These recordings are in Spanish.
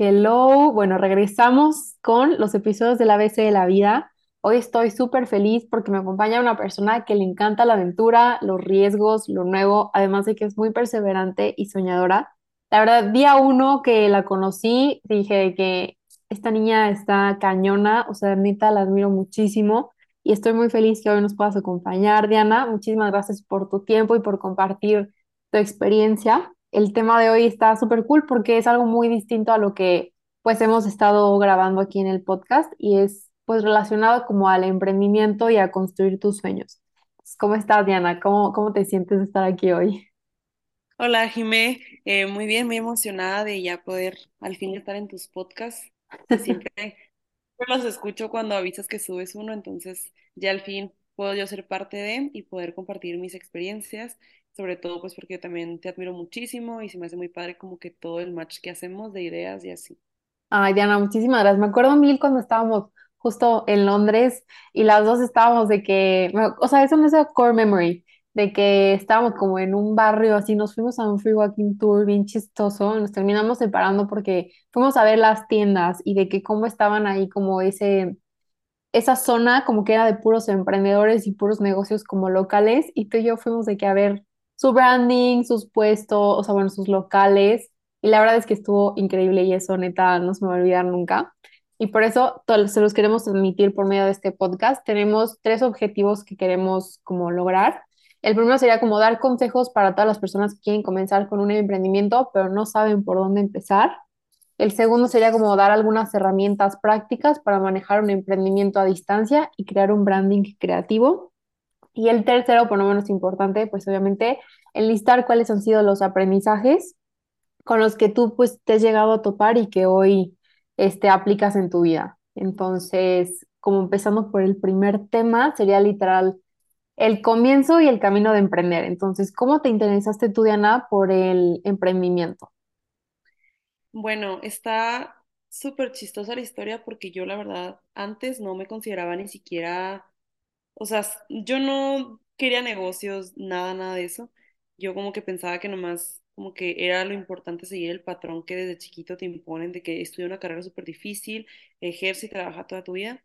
Hello, bueno, regresamos con los episodios del ABC de la vida. Hoy estoy súper feliz porque me acompaña una persona que le encanta la aventura, los riesgos, lo nuevo, además de que es muy perseverante y soñadora. La verdad, día uno que la conocí, dije que esta niña está cañona, o sea, neta, la admiro muchísimo y estoy muy feliz que hoy nos puedas acompañar, Diana. Muchísimas gracias por tu tiempo y por compartir tu experiencia. El tema de hoy está súper cool porque es algo muy distinto a lo que pues hemos estado grabando aquí en el podcast y es pues relacionado como al emprendimiento y a construir tus sueños. ¿Cómo estás, Diana? ¿Cómo, cómo te sientes de estar aquí hoy? Hola, Jimé. Eh, muy bien, muy emocionada de ya poder al fin estar en tus podcasts. Siempre los escucho cuando avisas que subes uno, entonces ya al fin puedo yo ser parte de y poder compartir mis experiencias, sobre todo pues porque yo también te admiro muchísimo y se me hace muy padre como que todo el match que hacemos de ideas y así. Ay, Diana, muchísimas gracias. Me acuerdo mil cuando estábamos justo en Londres y las dos estábamos de que, o sea, eso no es a core memory, de que estábamos como en un barrio así, nos fuimos a un free walking tour bien chistoso, nos terminamos separando porque fuimos a ver las tiendas y de que cómo estaban ahí como ese, esa zona como que era de puros emprendedores y puros negocios como locales y tú y yo fuimos de que a ver su branding, sus puestos, o sea, bueno, sus locales y la verdad es que estuvo increíble y eso neta no se me va a olvidar nunca. Y por eso se los queremos transmitir por medio de este podcast. Tenemos tres objetivos que queremos como lograr. El primero sería como dar consejos para todas las personas que quieren comenzar con un emprendimiento, pero no saben por dónde empezar. El segundo sería como dar algunas herramientas prácticas para manejar un emprendimiento a distancia y crear un branding creativo. Y el tercero, por lo menos importante, pues obviamente enlistar cuáles han sido los aprendizajes con los que tú pues te has llegado a topar y que hoy este, aplicas en tu vida. Entonces, como empezando por el primer tema, sería literal el comienzo y el camino de emprender. Entonces, ¿cómo te interesaste tú, Diana, por el emprendimiento? Bueno, está súper chistosa la historia porque yo la verdad antes no me consideraba ni siquiera O sea, yo no quería negocios, nada, nada de eso. Yo como que pensaba que nomás como que era lo importante seguir el patrón que desde chiquito te imponen de que estudia una carrera súper difícil, ejerce y trabaja toda tu vida.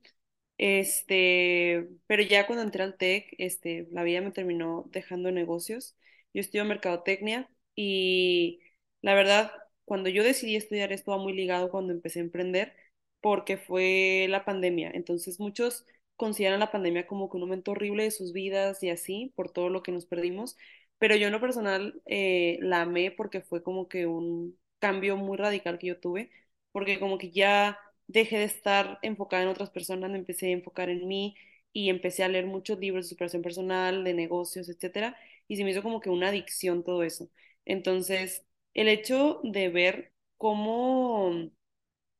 Este, pero ya cuando entré al TEC, este, la vida me terminó dejando negocios. Yo estudio mercadotecnia y la verdad, cuando yo decidí estudiar esto va muy ligado cuando empecé a emprender, porque fue la pandemia. Entonces muchos consideran la pandemia como que un momento horrible de sus vidas y así, por todo lo que nos perdimos. Pero yo en lo personal eh, la amé porque fue como que un cambio muy radical que yo tuve, porque como que ya dejé de estar enfocada en otras personas, me empecé a enfocar en mí y empecé a leer muchos libros de superación personal, de negocios, etcétera, y se me hizo como que una adicción todo eso. Entonces, el hecho de ver cómo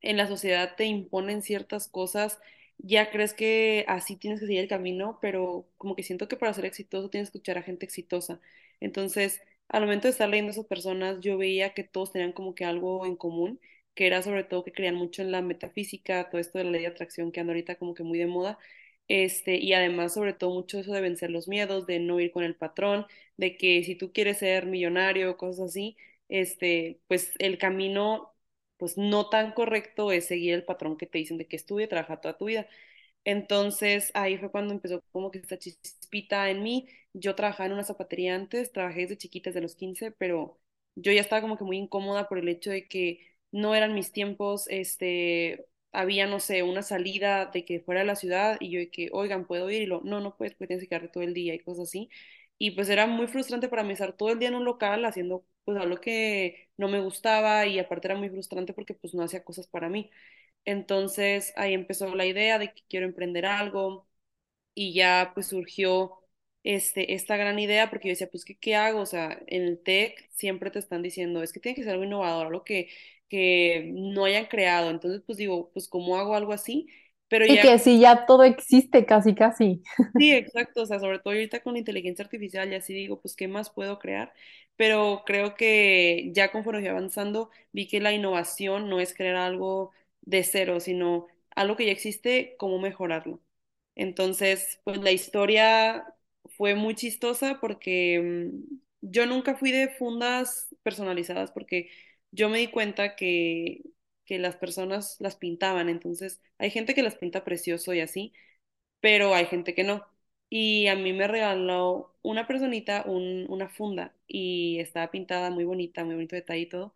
en la sociedad te imponen ciertas cosas, ya crees que así tienes que seguir el camino, pero como que siento que para ser exitoso tienes que escuchar a gente exitosa. Entonces, al momento de estar leyendo a esas personas, yo veía que todos tenían como que algo en común, que era sobre todo que creían mucho en la metafísica, todo esto de la ley de atracción que anda ahorita como que muy de moda. Este, y además, sobre todo, mucho eso de vencer los miedos, de no ir con el patrón, de que si tú quieres ser millonario, cosas así, este, pues el camino pues no tan correcto es seguir el patrón que te dicen de que estudie, trabaja toda tu vida. Entonces ahí fue cuando empezó como que esta chispita en mí. Yo trabajaba en una zapatería antes, trabajé desde chiquita, desde los 15, pero yo ya estaba como que muy incómoda por el hecho de que no eran mis tiempos, este, había, no sé, una salida de que fuera de la ciudad y yo de que, oigan, ¿puedo ir? Y lo, no, no puedes, porque tienes que quedarte todo el día y cosas así. Y pues era muy frustrante para mí estar todo el día en un local haciendo pues algo que no me gustaba y aparte era muy frustrante porque pues no hacía cosas para mí. Entonces ahí empezó la idea de que quiero emprender algo y ya pues surgió este, esta gran idea porque yo decía, pues ¿qué, qué hago? O sea, en el tech siempre te están diciendo, es que tiene que ser algo innovador, algo que, que no hayan creado. Entonces pues digo, pues ¿cómo hago algo así? Pero Y ya que si ya todo existe casi, casi. Sí, exacto, o sea, sobre todo ahorita con la inteligencia artificial, ya sí digo, pues, ¿qué más puedo crear? Pero creo que ya conforme fui avanzando, vi que la innovación no es crear algo de cero, sino algo que ya existe, cómo mejorarlo. Entonces, pues la historia fue muy chistosa porque mm, yo nunca fui de fundas personalizadas porque yo me di cuenta que que las personas las pintaban. Entonces, hay gente que las pinta precioso y así, pero hay gente que no. Y a mí me regaló una personita un- una funda y estaba pintada muy bonita, muy bonito detalle y todo.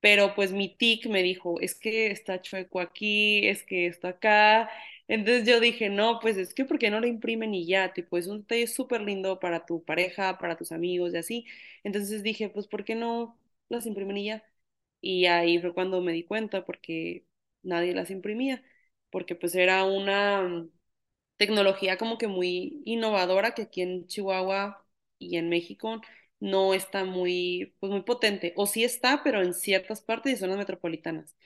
Pero pues mi tic me dijo, es que está chueco aquí, es que está acá. Entonces yo dije, no, pues es que ¿por qué no lo imprimen y ya? Tipo, es un detalle súper lindo para tu pareja, para tus amigos y así. Entonces dije, pues ¿por qué no las imprimen y ya? Y ahí fue cuando me di cuenta porque nadie las imprimía, porque pues era una tecnología como que muy innovadora que aquí en Chihuahua y en México no está muy, pues muy potente, o sí está, pero en ciertas partes y zonas metropolitanas.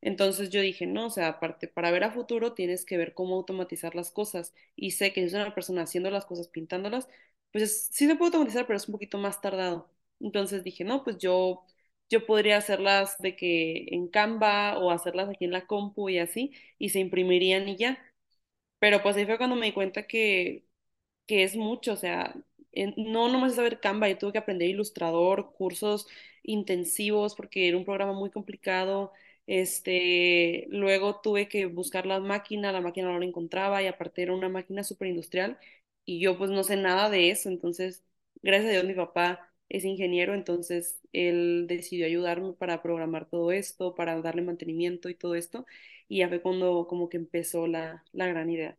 Entonces yo dije, no, o sea, aparte, para ver a futuro tienes que ver cómo automatizar las cosas. Y sé que es una persona haciendo las cosas, pintándolas, pues es- sí se puede automatizar, pero es un poquito más tardado. Entonces dije, no, pues yo, yo podría hacerlas de que en Canva o hacerlas aquí en la compu y así, y se imprimirían y ya. Pero pues ahí fue cuando me di cuenta que, que es mucho, o sea, en- no nomás es saber Canva, yo tuve que aprender Ilustrador, cursos intensivos porque era un programa muy complicado. Este, luego tuve que buscar la máquina, la máquina no la encontraba y aparte era una máquina súper industrial y yo pues no sé nada de eso, entonces, gracias a Dios mi papá es ingeniero, entonces él decidió ayudarme para programar todo esto, para darle mantenimiento y todo esto y ya fue cuando como que empezó la, la gran idea.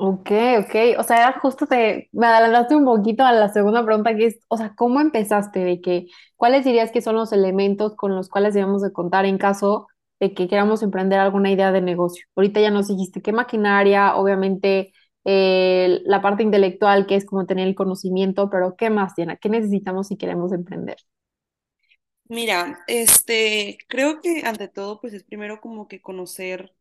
Ok, ok. O sea, era justo te, me adelantaste un poquito a la segunda pregunta que es, o sea, ¿cómo empezaste? De que, ¿cuáles dirías que son los elementos con los cuales debemos de contar en caso de que queramos emprender alguna idea de negocio? Ahorita ya nos dijiste qué maquinaria, obviamente la parte intelectual, que es como tener el conocimiento, pero ¿qué más, Diana? ¿Qué necesitamos si queremos emprender? Mira, este, creo que ante todo, pues es primero como que conocer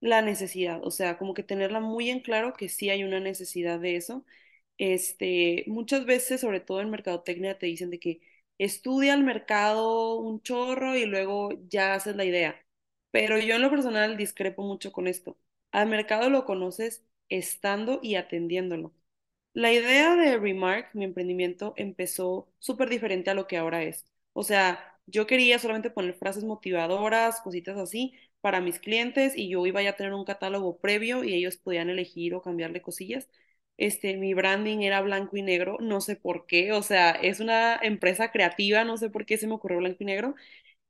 la necesidad, o sea, como que tenerla muy en claro que sí hay una necesidad de eso. Este, muchas veces, sobre todo en mercadotecnia, te dicen de que estudia el mercado un chorro y luego ya haces la idea. Pero yo en lo personal discrepo mucho con esto. Al mercado lo conoces estando y atendiéndolo. La idea de Remark, mi emprendimiento, empezó súper diferente a lo que ahora es. O sea, yo quería solamente poner frases motivadoras, cositas así, para mis clientes y yo iba ya a tener un catálogo previo y ellos podían elegir o cambiarle cosillas. Este, mi branding era blanco y negro, no sé por qué, o sea, es una empresa creativa, no sé por qué se me ocurrió blanco y negro,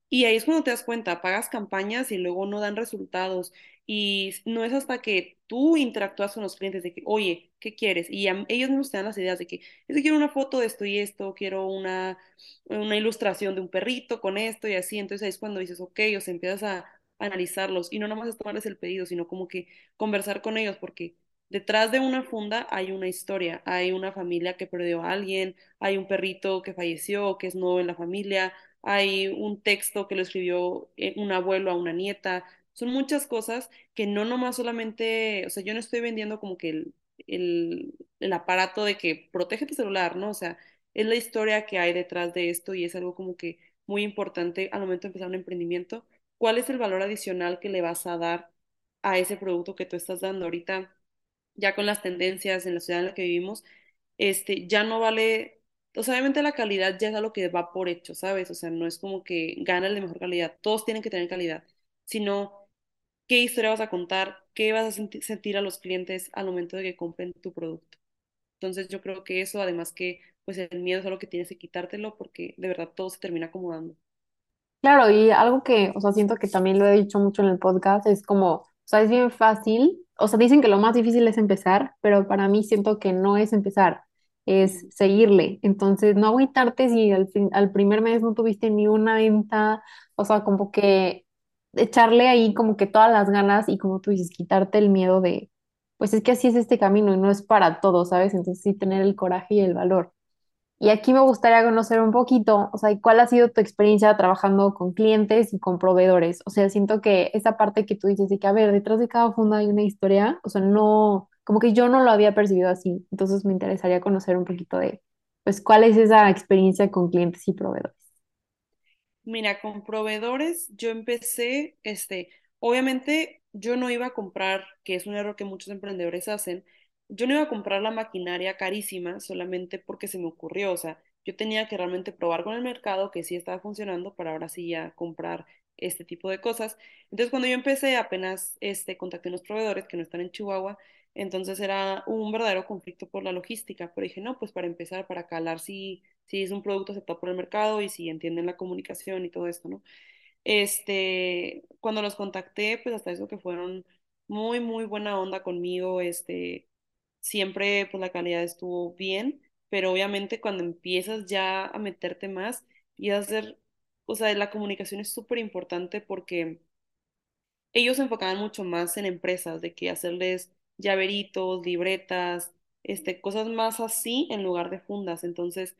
y ahí es cuando te das cuenta, pagas campañas y luego no dan resultados. Y no es hasta que tú interactúas con los clientes de que, oye, ¿qué quieres? Y ellos mismos te dan las ideas de que, que quiero una foto de esto y esto, quiero una, una ilustración de un perrito con esto y así. Entonces ahí es cuando dices, ok, o sea, empiezas a analizarlos y no nomás es tomarles el pedido, sino como que conversar con ellos, porque detrás de una funda hay una historia, hay una familia que perdió a alguien, hay un perrito que falleció, que es nuevo en la familia hay un texto que lo escribió eh, un abuelo a una nieta, son muchas cosas que no nomás solamente, o sea, yo no estoy vendiendo como que el, el, el aparato de que protege tu celular, ¿no? O sea, es la historia que hay detrás de esto y es algo como que muy importante al momento de empezar un emprendimiento. ¿Cuál es el valor adicional que le vas a dar a ese producto que tú estás dando ahorita? ya con las tendencias en la ciudad en la que vivimos, este, ya no vale, o sea, obviamente la calidad ya es algo que va por hecho, ¿sabes? O sea, no es como que gana el de mejor calidad, todos tienen que tener calidad, sino qué historia vas a contar, qué vas a senti- sentir a los clientes al momento de que compren tu producto. Entonces yo creo que eso, además que, pues el miedo es algo que tienes que quitártelo porque de verdad todo se termina acomodando. Claro, y algo que, o sea, siento que también lo he dicho mucho en el podcast, es como, o sea, es bien fácil, o sea, dicen que lo más difícil es empezar, pero para mí siento que no es empezar, es seguirle. Entonces, no agüitarte si al fin- al primer mes no tuviste ni una venta, o sea, como que echarle ahí como que todas las ganas y como tú dices, quitarte el miedo de, pues es que así es este camino y no es para todos, ¿sabes? Entonces sí tener el coraje y el valor. Y aquí me gustaría conocer un poquito, o sea, ¿cuál ha sido tu experiencia trabajando con clientes y con proveedores? O sea, siento que esa parte que tú dices de que, a ver, detrás de cada funda hay una historia, o sea, no, como que yo no lo había percibido así. Entonces me interesaría conocer un poquito de, pues, ¿cuál es esa experiencia con clientes y proveedores? Mira, con proveedores yo empecé, este, obviamente yo no iba a comprar, que es un error que muchos emprendedores hacen, yo no iba a comprar la maquinaria carísima solamente porque se me ocurrió, o sea, yo tenía que realmente probar con el mercado que sí estaba funcionando para ahora sí ya comprar este tipo de cosas. Entonces, cuando yo empecé, apenas este, contacté a unos proveedores que no están en Chihuahua, entonces era un verdadero conflicto por la logística, pero dije, no, pues para empezar, para calar si, si es un producto aceptado por el mercado y si entienden la comunicación y todo esto, ¿no? Este, cuando los contacté, pues hasta eso que fueron muy, muy buena onda conmigo, este, siempre pues la calidad estuvo bien, pero obviamente cuando empiezas ya a meterte más y a hacer, o sea, la comunicación es súper importante porque ellos se enfocaban mucho más en empresas, de que hacerles llaveritos, libretas, este, cosas más así en lugar de fundas. Entonces,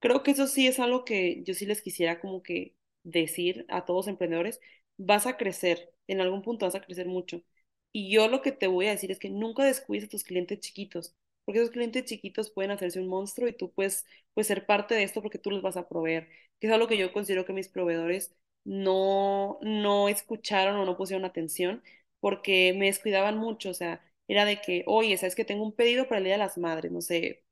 Creo que eso sí es algo que yo sí les quisiera como que decir a todos los emprendedores, vas a crecer, en algún punto vas a crecer mucho. Y yo lo que te voy a decir es que nunca descuides a tus clientes chiquitos, porque esos clientes chiquitos pueden hacerse un monstruo y tú puedes, puedes ser parte de esto porque tú los vas a proveer, que es algo que yo considero que mis proveedores no, no escucharon o no pusieron atención porque me descuidaban mucho, o sea, era de que, oye, sabes que tengo un pedido para el Día de las Madres, no sé,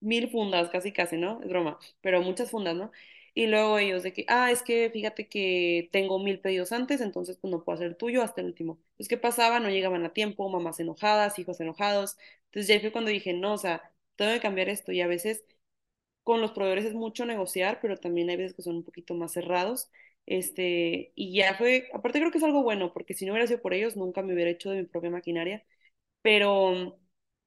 mil fundas, casi casi, ¿no? Es broma, pero muchas fundas, ¿no? Y luego ellos de que, ah, es que fíjate que tengo mil pedidos antes, entonces pues no puedo hacer el tuyo hasta el último. Pues, ¿qué pasaba? No llegaban a tiempo, mamás enojadas, hijos enojados. Entonces ya fue cuando dije, no, o sea, tengo que cambiar esto. Y a veces con los proveedores es mucho negociar, pero también hay veces que son un poquito más cerrados. Este, y ya fue, aparte creo que es algo bueno, porque si no hubiera sido por ellos, nunca me hubiera hecho de mi propia maquinaria. Pero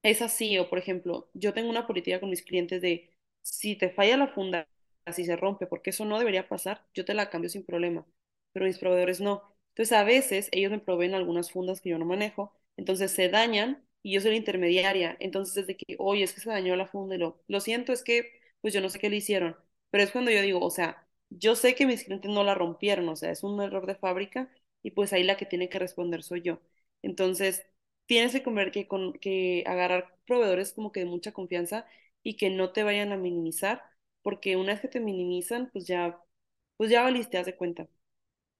es así, o por ejemplo, yo tengo una política con mis clientes de si te falla la funda, si se rompe, porque eso no debería pasar, yo te la cambio sin problema, pero mis proveedores no. Entonces a veces ellos me proveen algunas fundas que yo no manejo, entonces se dañan y yo soy la intermediaria, entonces desde que, oye, es que se dañó la funda y lo, lo siento, es que pues yo no sé qué le hicieron, pero es cuando yo digo, o sea, yo sé que mis clientes no la rompieron, o sea, es un error de fábrica y pues ahí la que tiene que responder soy yo. Entonces, tienes que, comer, que, con, que agarrar proveedores como que de mucha confianza y que no te vayan a minimizar, porque una vez que te minimizan, pues ya, pues ya valiste, haz cuenta.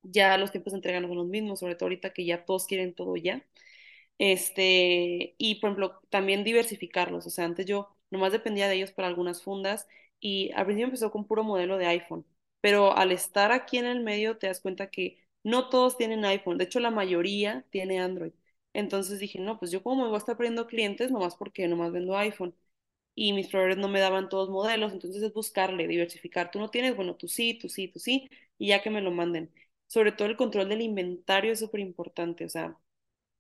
Ya los tiempos de entrega son los mismos, sobre todo ahorita que ya todos quieren todo ya. Este, y por ejemplo, también diversificarlos. O sea, antes yo nomás dependía de ellos para algunas fundas y al principio empezó con puro modelo de iPhone, pero al estar aquí en el medio te das cuenta que no todos tienen iPhone, de hecho la mayoría tiene Android. Entonces dije, no, pues yo como me voy a estar perdiendo clientes nomás porque nomás vendo iPhone y mis proveedores no me daban todos modelos, entonces es buscarle, diversificar. Tú no tienes, bueno, tú sí, tú sí, tú sí, y ya que me lo manden. Sobre todo el control del inventario es súper importante, o sea,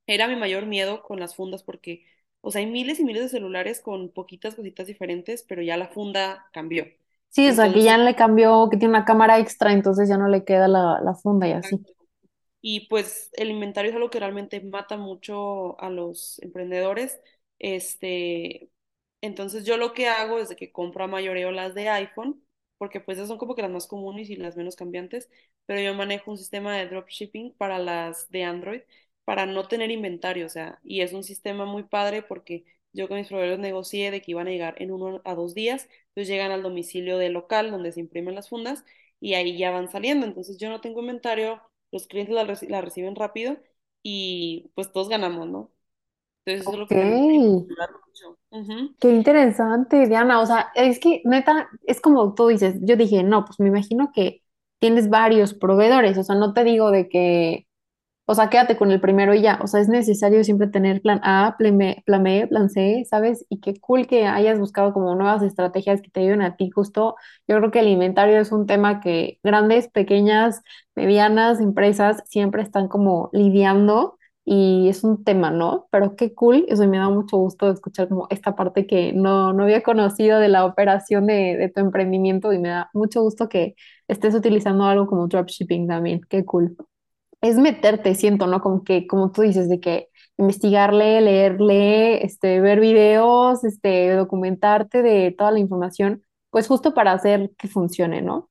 era mi mayor miedo con las fundas porque, o sea, hay miles y miles de celulares con poquitas cositas diferentes, pero ya la funda cambió. Sí, o sea, que ya le cambió, que tiene una cámara extra, entonces ya no le queda la, la funda y así. Y pues el inventario es algo que realmente mata mucho a los emprendedores. Este, entonces yo lo que hago es de que compro a mayoreo las de iPhone, porque pues esas son como que las más comunes y las menos cambiantes, pero yo manejo un sistema de dropshipping para las de Android para no tener inventario, o sea, y es un sistema muy padre porque yo con mis proveedores negocié de que iban a llegar en uno a dos días, entonces llegan al domicilio del local donde se imprimen las fundas y ahí ya van saliendo, entonces yo no tengo inventario los clientes la, reci- la reciben rápido y pues todos ganamos, ¿no? Entonces eso es lo que ayuda mucho. Qué interesante, Diana. O sea, es que neta, es como tú dices, yo dije, no, pues me imagino que tienes varios proveedores, o sea, no te digo de que O sea, quédate con el primero y ya. O sea, es necesario siempre tener plan A, plan B, plan B, plan C, ¿sabes? Y qué cool que hayas buscado como nuevas estrategias que te ayuden a ti. Justo, yo creo que el inventario es un tema que grandes, pequeñas, medianas empresas siempre están como lidiando y es un tema, ¿no? Pero qué cool. Eso me da mucho gusto escuchar como esta parte que no, no había conocido de la operación de, de tu emprendimiento y me da mucho gusto que estés utilizando algo como dropshipping también. Qué cool es meterte, siento, ¿no? Como que, como tú dices, de que investigarle, leerle, este, ver videos, este, documentarte de toda la información, pues justo para hacer que funcione, ¿no?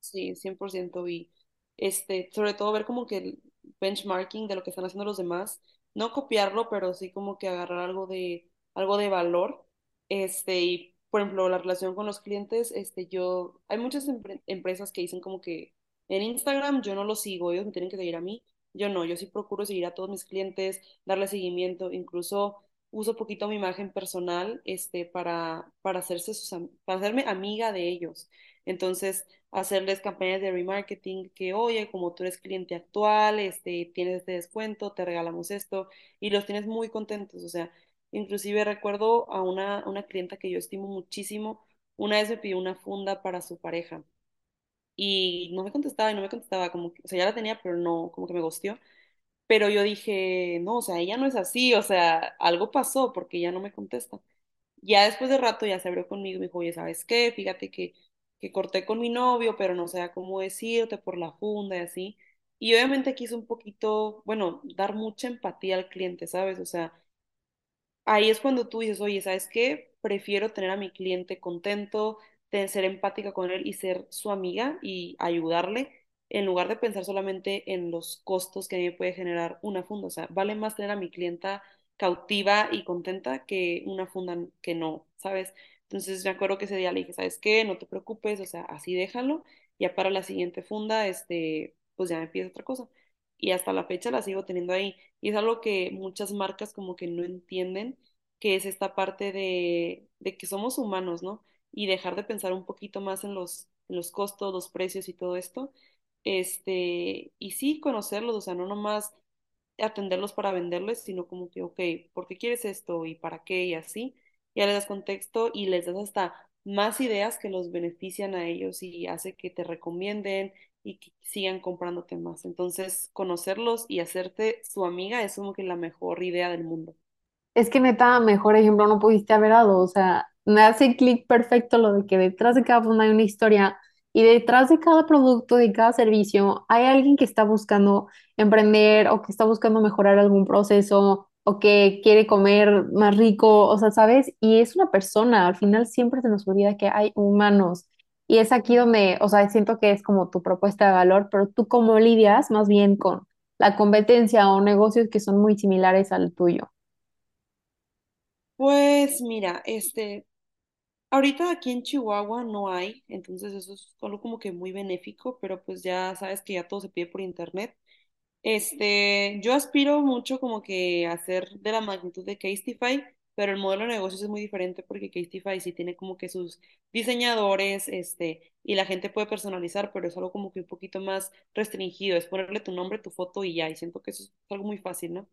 Sí, 100%. Y este, sobre todo ver como que el benchmarking de lo que están haciendo los demás, no copiarlo, pero sí como que agarrar algo de, algo de valor. Este, y por ejemplo, la relación con los clientes, este, yo, hay muchas empre- empresas que dicen como que en Instagram yo no los sigo, ellos me tienen que seguir a mí. Yo no, yo sí procuro seguir a todos mis clientes, darle seguimiento, incluso uso poquito mi imagen personal, este, para, para hacerse sus, para hacerme amiga de ellos. Entonces, hacerles campañas de remarketing que, oye, como tú eres cliente actual, este, tienes este descuento, te regalamos esto y los tienes muy contentos. O sea, inclusive recuerdo a una, una clienta que yo estimo muchísimo, una vez me pidió una funda para su pareja y no me contestaba y no me contestaba, como que, o sea, ya la tenía, pero no, como que me gustió. Pero yo dije, no, o sea, ella no es así, o sea, algo pasó porque ella no me contesta. Ya después de rato ya se abrió conmigo y me dijo, oye, ¿sabes qué? Fíjate que, que corté con mi novio, pero no sé cómo decirte por la funda y así. Y obviamente quise un poquito, bueno, dar mucha empatía al cliente, ¿sabes? O sea, ahí es cuando tú dices, oye, ¿sabes qué? Prefiero tener a mi cliente contento, de ser empática con él y ser su amiga y ayudarle, en lugar de pensar solamente en los costos que a mí me puede generar una funda. O sea, vale más tener a mi clienta cautiva y contenta que una funda que no, ¿sabes? Entonces me acuerdo que ese día le dije, ¿sabes qué? No te preocupes, o sea, así déjalo, ya para la siguiente funda, este, pues ya pides otra cosa. Y hasta la fecha la sigo teniendo ahí. Y es algo que muchas marcas como que no entienden, que es esta parte de, de que somos humanos, ¿no? Y dejar de pensar un poquito más en los, en los costos, los precios y todo esto. Este, y sí conocerlos, o sea, no nomás atenderlos para venderles, sino como que, ok, ¿por qué quieres esto y para qué y así? Ya les das contexto y les das hasta más ideas que los benefician a ellos y hace que te recomienden y que sigan comprándote más. Entonces, conocerlos y hacerte su amiga es como que la mejor idea del mundo. Es que neta, mejor ejemplo no pudiste haber dado, o sea, me hace clic perfecto lo de que detrás de cada funda hay una historia y detrás de cada producto, de cada servicio, hay alguien que está buscando emprender o que está buscando mejorar algún proceso o que quiere comer más rico, o sea, ¿sabes? Y es una persona, al final siempre se nos olvida que hay humanos y es aquí donde, o sea, siento que es como tu propuesta de valor, pero tú cómo lidias más bien con la competencia o negocios que son muy similares al tuyo. Pues mira, este, ahorita aquí en Chihuahua no hay, entonces eso es algo como que muy benéfico, pero pues ya sabes que ya todo se pide por internet. Este, yo aspiro mucho como que a ser de la magnitud de Casetify, pero el modelo de negocios es muy diferente porque Casetify sí tiene como que sus diseñadores, este, y la gente puede personalizar, pero es algo como que un poquito más restringido, es ponerle tu nombre, tu foto y ya, y siento que eso es algo muy fácil, ¿no?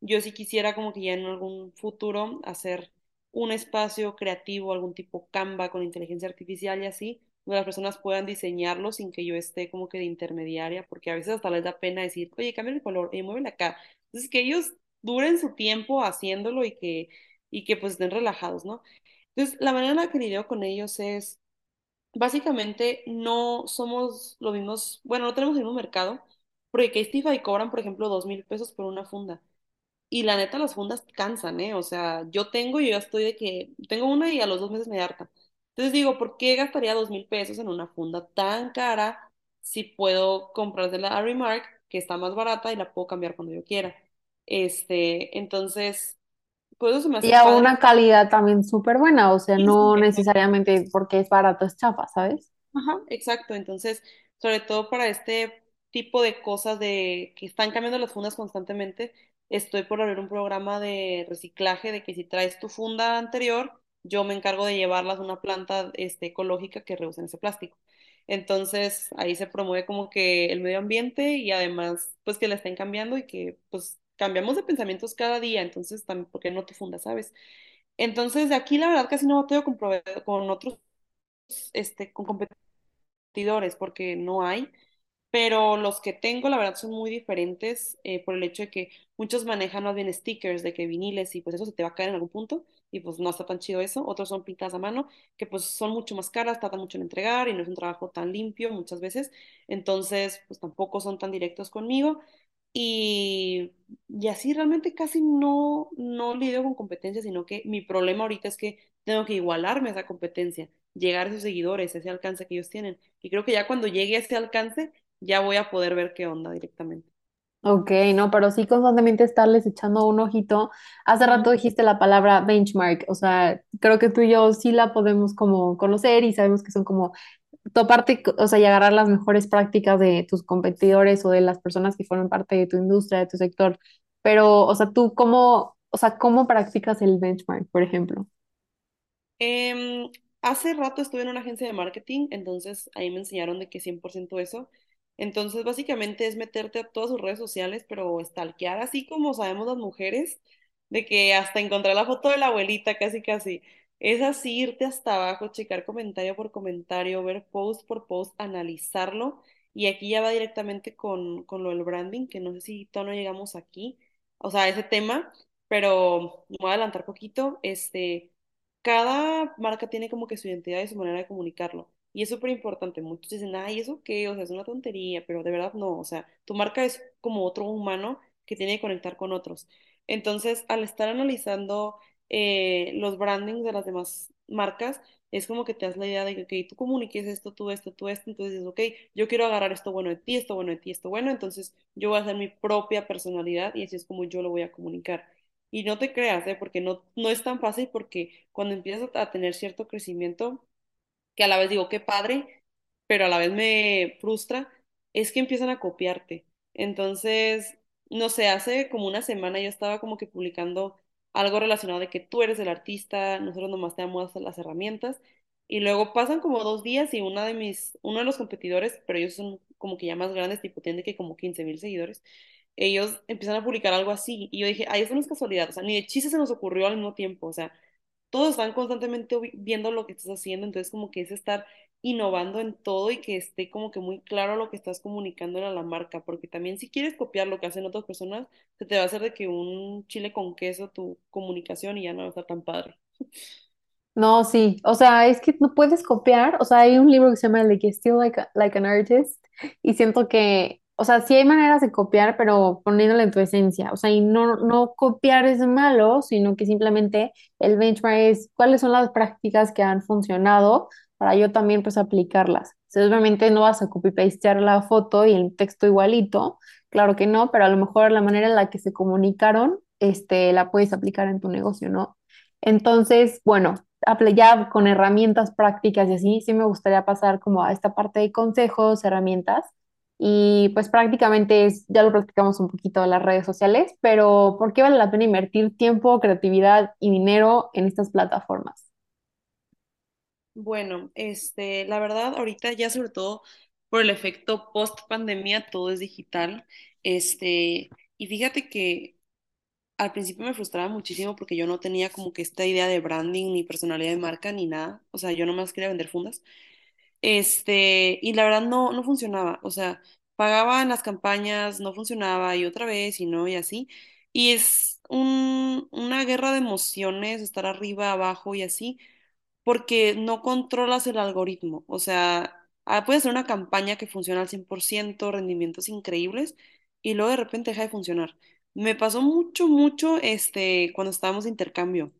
Yo sí quisiera como que ya en algún futuro hacer un espacio creativo, algún tipo Canva con inteligencia artificial y así, donde las personas puedan diseñarlo sin que yo esté como que de intermediaria, porque a veces hasta les da pena decir, oye, cambia el color, oye, muévele acá. Entonces, que ellos duren su tiempo haciéndolo y que, y que pues estén relajados, ¿no? Entonces, la manera en la que lidio con ellos es, básicamente, no somos los mismos, bueno, no tenemos el mismo mercado, porque Castify cobran, por ejemplo, dos mil pesos por una funda. Y la neta, las fundas cansan, ¿eh? O sea, yo tengo y yo ya estoy de que tengo una y a los dos meses me harta. Entonces digo, ¿por qué gastaría dos mil pesos en una funda tan cara si puedo comprársela a Remark, que está más barata y la puedo cambiar cuando yo quiera? Este, entonces, pues eso se me Y hace a padre. una calidad también súper buena, o sea, Sí, no necesariamente porque es barato es chafa, ¿sabes? Ajá, exacto. Entonces, sobre todo para este tipo de cosas de que están cambiando las fundas constantemente, estoy por abrir un programa de reciclaje de que si traes tu funda anterior, yo me encargo de llevarlas a una planta este, ecológica que reúsen ese plástico. Entonces, ahí se promueve como que el medio ambiente y además, pues que la estén cambiando y que pues cambiamos de pensamientos cada día, entonces también, ¿por qué no tu funda, sabes? Entonces, de aquí la verdad casi no bateo con, con otros, este, con competidores porque no hay, pero los que tengo la verdad son muy diferentes eh, por el hecho de que muchos manejan más bien stickers de que viniles y pues eso se te va a caer en algún punto y pues no está tan chido eso. Otros son pintadas a mano que pues son mucho más caras, tardan mucho en entregar y no es un trabajo tan limpio muchas veces, entonces pues tampoco son tan directos conmigo. Y, y así realmente casi no, no lidio con competencia, sino que mi problema ahorita es que tengo que igualarme a esa competencia, llegar a esos seguidores, a ese alcance que ellos tienen. Y creo que ya cuando llegue a ese alcance, ya voy a poder ver qué onda directamente. Ok, no, pero sí constantemente estarles echando un ojito. Hace rato dijiste la palabra benchmark, o sea, creo que tú y yo sí la podemos como conocer y sabemos que son como toparte, o sea, y agarrar las mejores prácticas de tus competidores o de las personas que forman parte de tu industria, de tu sector. Pero, o sea, tú cómo, o sea, ¿cómo practicas el benchmark, por ejemplo? hace rato estuve en una agencia de marketing, entonces ahí me enseñaron de que 100% eso. Entonces, básicamente es meterte a todas sus redes sociales, pero stalkear, así como sabemos las mujeres, de que hasta encontrar la foto de la abuelita, casi casi. Es así, irte hasta abajo, checar comentario por comentario, ver post por post, analizarlo. Y aquí ya va directamente con, con lo del branding, que no sé si todavía no llegamos aquí, o sea, ese tema, pero me voy a adelantar poquito. Este, cada marca tiene como que su identidad y su manera de comunicarlo. Y es súper importante. Muchos dicen, ay, ¿eso qué? O sea, es una tontería, pero de verdad no. O sea, tu marca es como otro humano que tiene que conectar con otros. Entonces, al estar analizando eh, los brandings de las demás marcas, es como que te das la idea de que, tú comuniques esto, tú esto, tú esto, entonces dices, ok, yo quiero agarrar esto bueno de ti, esto bueno de ti, esto bueno, entonces yo voy a hacer mi propia personalidad y así es como yo lo voy a comunicar. Y no te creas, ¿eh? Porque no, no es tan fácil porque cuando empiezas a tener cierto crecimiento, que a la vez digo, qué padre, pero a la vez me frustra, es que empiezan a copiarte. Entonces, no sé, hace como una semana yo estaba como que publicando algo relacionado de que tú eres el artista, nosotros nomás te damos las herramientas, y luego pasan como dos días y una de mis, uno de los competidores, pero ellos son como que ya más grandes, tipo tienen que como quince mil seguidores, ellos empiezan a publicar algo así, y yo dije, ay, eso no es casualidad, o sea, ni de chiste se nos ocurrió al mismo tiempo, o sea, todos están constantemente vi- viendo lo que estás haciendo, entonces como que es estar innovando en todo y que esté como que muy claro lo que estás comunicando a la marca, porque también si quieres copiar lo que hacen otras personas, se te va a hacer de que un chile con queso tu comunicación y ya no va a estar tan padre. No, sí, o sea, es que no puedes copiar, o sea, hay un libro que se llama Like Still Like, a- like an Artist y siento que, o sea, sí hay maneras de copiar, pero poniéndole en tu esencia, o sea, y no, no copiar es malo, sino que simplemente el benchmark es cuáles son las prácticas que han funcionado para yo también pues aplicarlas. Sea, obviamente no vas a copy-pastear la foto y el texto igualito, claro que no, pero a lo mejor la manera en la que se comunicaron, este, la puedes aplicar en tu negocio, ¿no? Entonces, bueno ya con herramientas prácticas y así, sí me gustaría pasar como a esta parte de consejos, herramientas. Y pues prácticamente es, ya lo practicamos un poquito en las redes sociales, pero ¿por qué vale la pena invertir tiempo, creatividad y dinero en estas plataformas? Bueno, este, la verdad, ahorita ya sobre todo por el efecto post pandemia, todo es digital. Este, y fíjate que al principio me frustraba muchísimo porque yo no tenía como que esta idea de branding, ni personalidad de marca, ni nada. O sea, yo nomás quería vender fundas. Este, y la verdad no, no funcionaba. O sea, pagaba en las campañas, no funcionaba, y otra vez, y no, y así. Y es un, una guerra de emociones, estar arriba, abajo y así porque no controlas el algoritmo. O sea, ah, puedes hacer una campaña que funciona al 100%, rendimientos increíbles, y luego de repente deja de funcionar. Me pasó mucho, mucho este, cuando estábamos de intercambio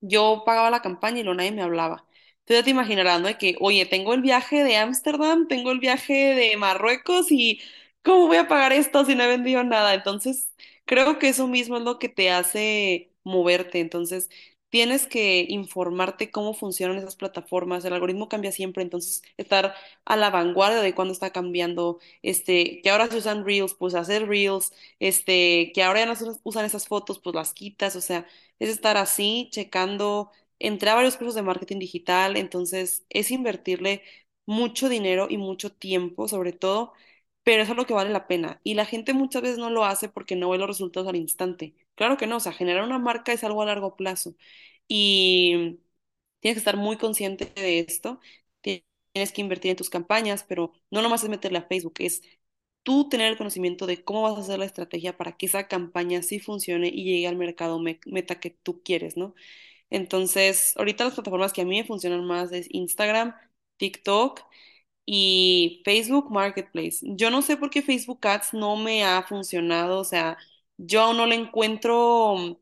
yo pagaba la campaña y luego nadie me hablaba. Entonces ya te imaginarás, ¿no? De que, oye, tengo el viaje de Ámsterdam, tengo el viaje de Marruecos y ¿cómo voy a pagar esto si no he vendido nada? Entonces, creo que eso mismo es lo que te hace moverte. Entonces, tienes que informarte cómo funcionan esas plataformas. El algoritmo cambia siempre, entonces estar a la vanguardia de cuándo está cambiando. Este, que ahora se usan Reels, pues hacer Reels. Este, que ahora ya no se usan esas fotos, pues las quitas. O sea es estar así, checando. Entré a varios cursos de marketing digital, entonces es invertirle mucho dinero y mucho tiempo, sobre todo, pero eso es lo que vale la pena. Y la gente muchas veces no lo hace porque no ve los resultados al instante. Claro que no, o sea, generar una marca es algo a largo plazo y tienes que estar muy consciente de esto. Tienes que invertir en tus campañas, pero no nomás es meterle a Facebook, es tú tener el conocimiento de cómo vas a hacer la estrategia para que esa campaña sí funcione y llegue al mercado me- meta que tú quieres, ¿no? Entonces, ahorita las plataformas que a mí me funcionan más es Instagram, TikTok y Facebook Marketplace. Yo no sé por qué Facebook Ads no me ha funcionado, o sea, yo aún no le encuentro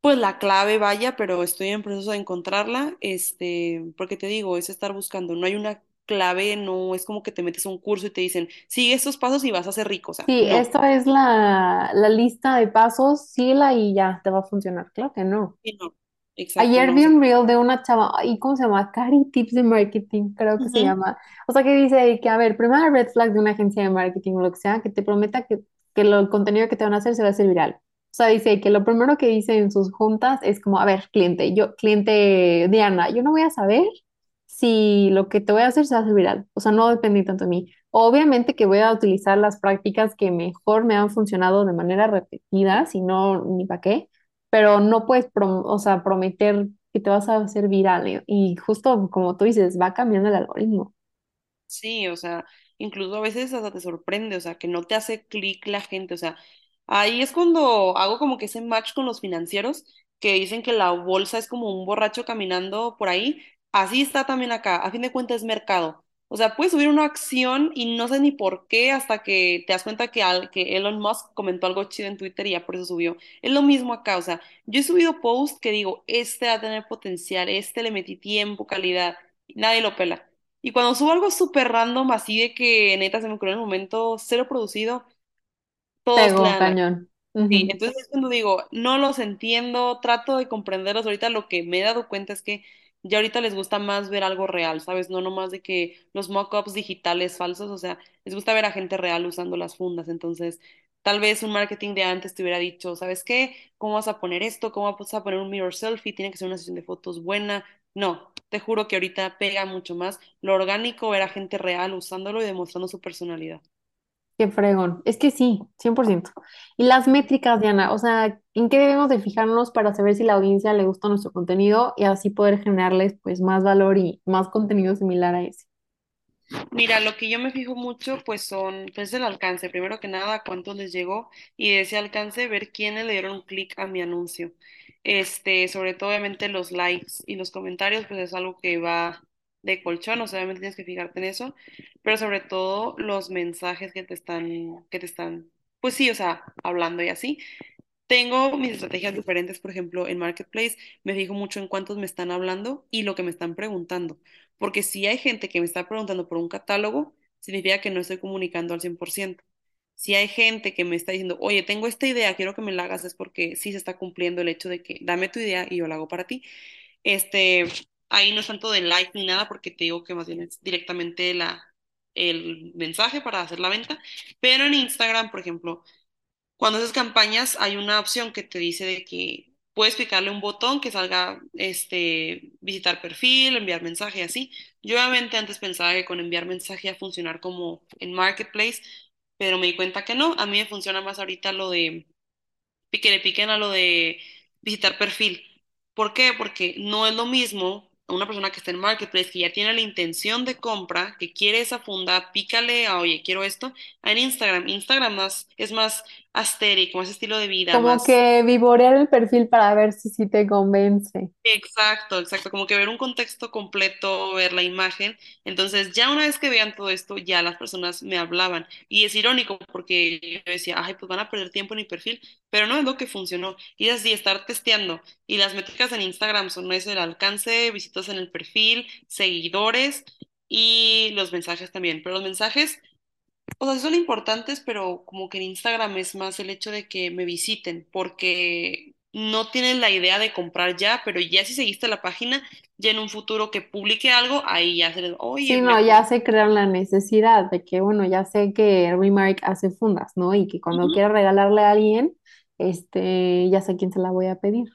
pues la clave, vaya, pero estoy en proceso de encontrarla, este, porque te digo, es estar buscando, no hay una clave, no es como que te metes a un curso y te dicen, sigue estos pasos y vas a ser rico, o sea, Sí, no. esta es la, la lista de pasos, síguela y ya te va a funcionar. Claro que no. Sí, no, Ayer vi un reel de una chava, ¿y cómo se llama? Cari Tips de Marketing, creo que se llama. O sea, que dice que, a ver, primera red flag de una agencia de marketing o lo que sea, que te prometa que, que lo- el contenido que te van a hacer se va a hacer viral. O sea, dice que lo primero que dice en sus juntas es como, a ver, cliente, yo, cliente Diana, yo no voy a saber si lo que te voy a hacer se hace viral. O sea, no depende tanto de mí. Obviamente que voy a utilizar las prácticas que mejor me han funcionado de manera repetida, si no, ni para qué, pero no puedes, prom- o sea, prometer que te vas a hacer viral. ¿eh? Y justo como tú dices, va cambiando el algoritmo. Sí, o sea, incluso a veces hasta te sorprende, o sea, que no te hace clic la gente, o sea, ahí es cuando hago como que ese match con los financieros que dicen que la bolsa es como un borracho caminando por ahí, así está también acá, a fin de cuentas es mercado. O sea, puedes subir una acción y no sé ni por qué hasta que te das cuenta que, al, que Elon Musk comentó algo chido en Twitter y ya por eso subió. Es lo mismo acá, o sea, yo he subido posts que digo, este va a tener potencial, este le metí tiempo, calidad, y nadie lo pela. Y cuando subo algo súper random, así de que neta se me ocurrió en el momento, cero producido, dan like. cañón. Sí, entonces es cuando digo, no los entiendo, trato de comprenderlos. Ahorita lo que me he dado cuenta es que ya ahorita les gusta más ver algo real, ¿sabes? No nomás de que los mock-ups digitales falsos, o sea, les gusta ver a gente real usando las fundas. Entonces, tal vez un marketing de antes te hubiera dicho, ¿sabes qué? ¿Cómo vas a poner esto? ¿Cómo vas a poner un mirror selfie? Tiene que ser una sesión de fotos buena. No, te juro que ahorita pega mucho más lo orgánico, ver a gente real usándolo y demostrando su personalidad. Qué fregón. Es que sí, 100%. Y las métricas, Diana, o sea, ¿en qué debemos de fijarnos para saber si la audiencia le gusta nuestro contenido y así poder generarles pues más valor y más contenido similar a ese? Mira, lo que yo me fijo mucho, pues son, pues el alcance. Primero que nada, cuánto les llegó y de ese alcance ver quiénes le dieron clic a mi anuncio. Este, sobre todo obviamente los likes y los comentarios, pues es algo que va de colchón, o sea, obviamente tienes que fijarte en eso, pero sobre todo los mensajes que te están, que te están, pues sí, o sea, hablando y así. Tengo mis estrategias diferentes, por ejemplo, en Marketplace me fijo mucho en cuántos me están hablando y lo que me están preguntando, porque si hay gente que me está preguntando por un catálogo, significa que no estoy comunicando al 100%. Si hay gente que me está diciendo, oye, tengo esta idea, quiero que me la hagas, es porque sí se está cumpliendo el hecho de que dame tu idea y yo la hago para ti. Este, ahí no es tanto de like ni nada, porque te digo que más bien es directamente la, el mensaje para hacer la venta, pero en Instagram, por ejemplo, cuando haces campañas, hay una opción que te dice de que puedes picarle un botón que salga, este, visitar perfil, enviar mensaje, así. Yo obviamente antes pensaba que con enviar mensaje a funcionar como en Marketplace, pero me di cuenta que no. A mí me funciona más ahorita lo de que le piquen a lo de visitar perfil. ¿Por qué? Porque no es lo mismo una persona que está en Marketplace, que ya tiene la intención de compra, que quiere esa funda, pícale a, oye, quiero esto, en Instagram. Instagram más, es más asteric, más estilo de vida, Como más que vivorear el perfil para ver si sí te convence. Exacto, exacto, como que ver un contexto completo, ver la imagen. Entonces, ya una vez que vean todo esto, ya las personas me hablaban. Y es irónico porque yo decía, ay, pues van a perder tiempo en mi perfil, pero no es lo que funcionó. Y es así, estar testeando. Y las métricas en Instagram son ese, el alcance, visitas en el perfil, seguidores y los mensajes también. Pero los mensajes o sea, sí son importantes, pero como que en Instagram es más el hecho de que me visiten, porque no tienen la idea de comprar ya, pero ya si seguiste la página, ya en un futuro que publique algo, ahí ya se les, oye, Sí, no, ya se crearon la necesidad de que, bueno, ya sé que Remark hace fundas, ¿no? Y que cuando Ujú, quiera regalarle a alguien, este, ya sé quién se la voy a pedir.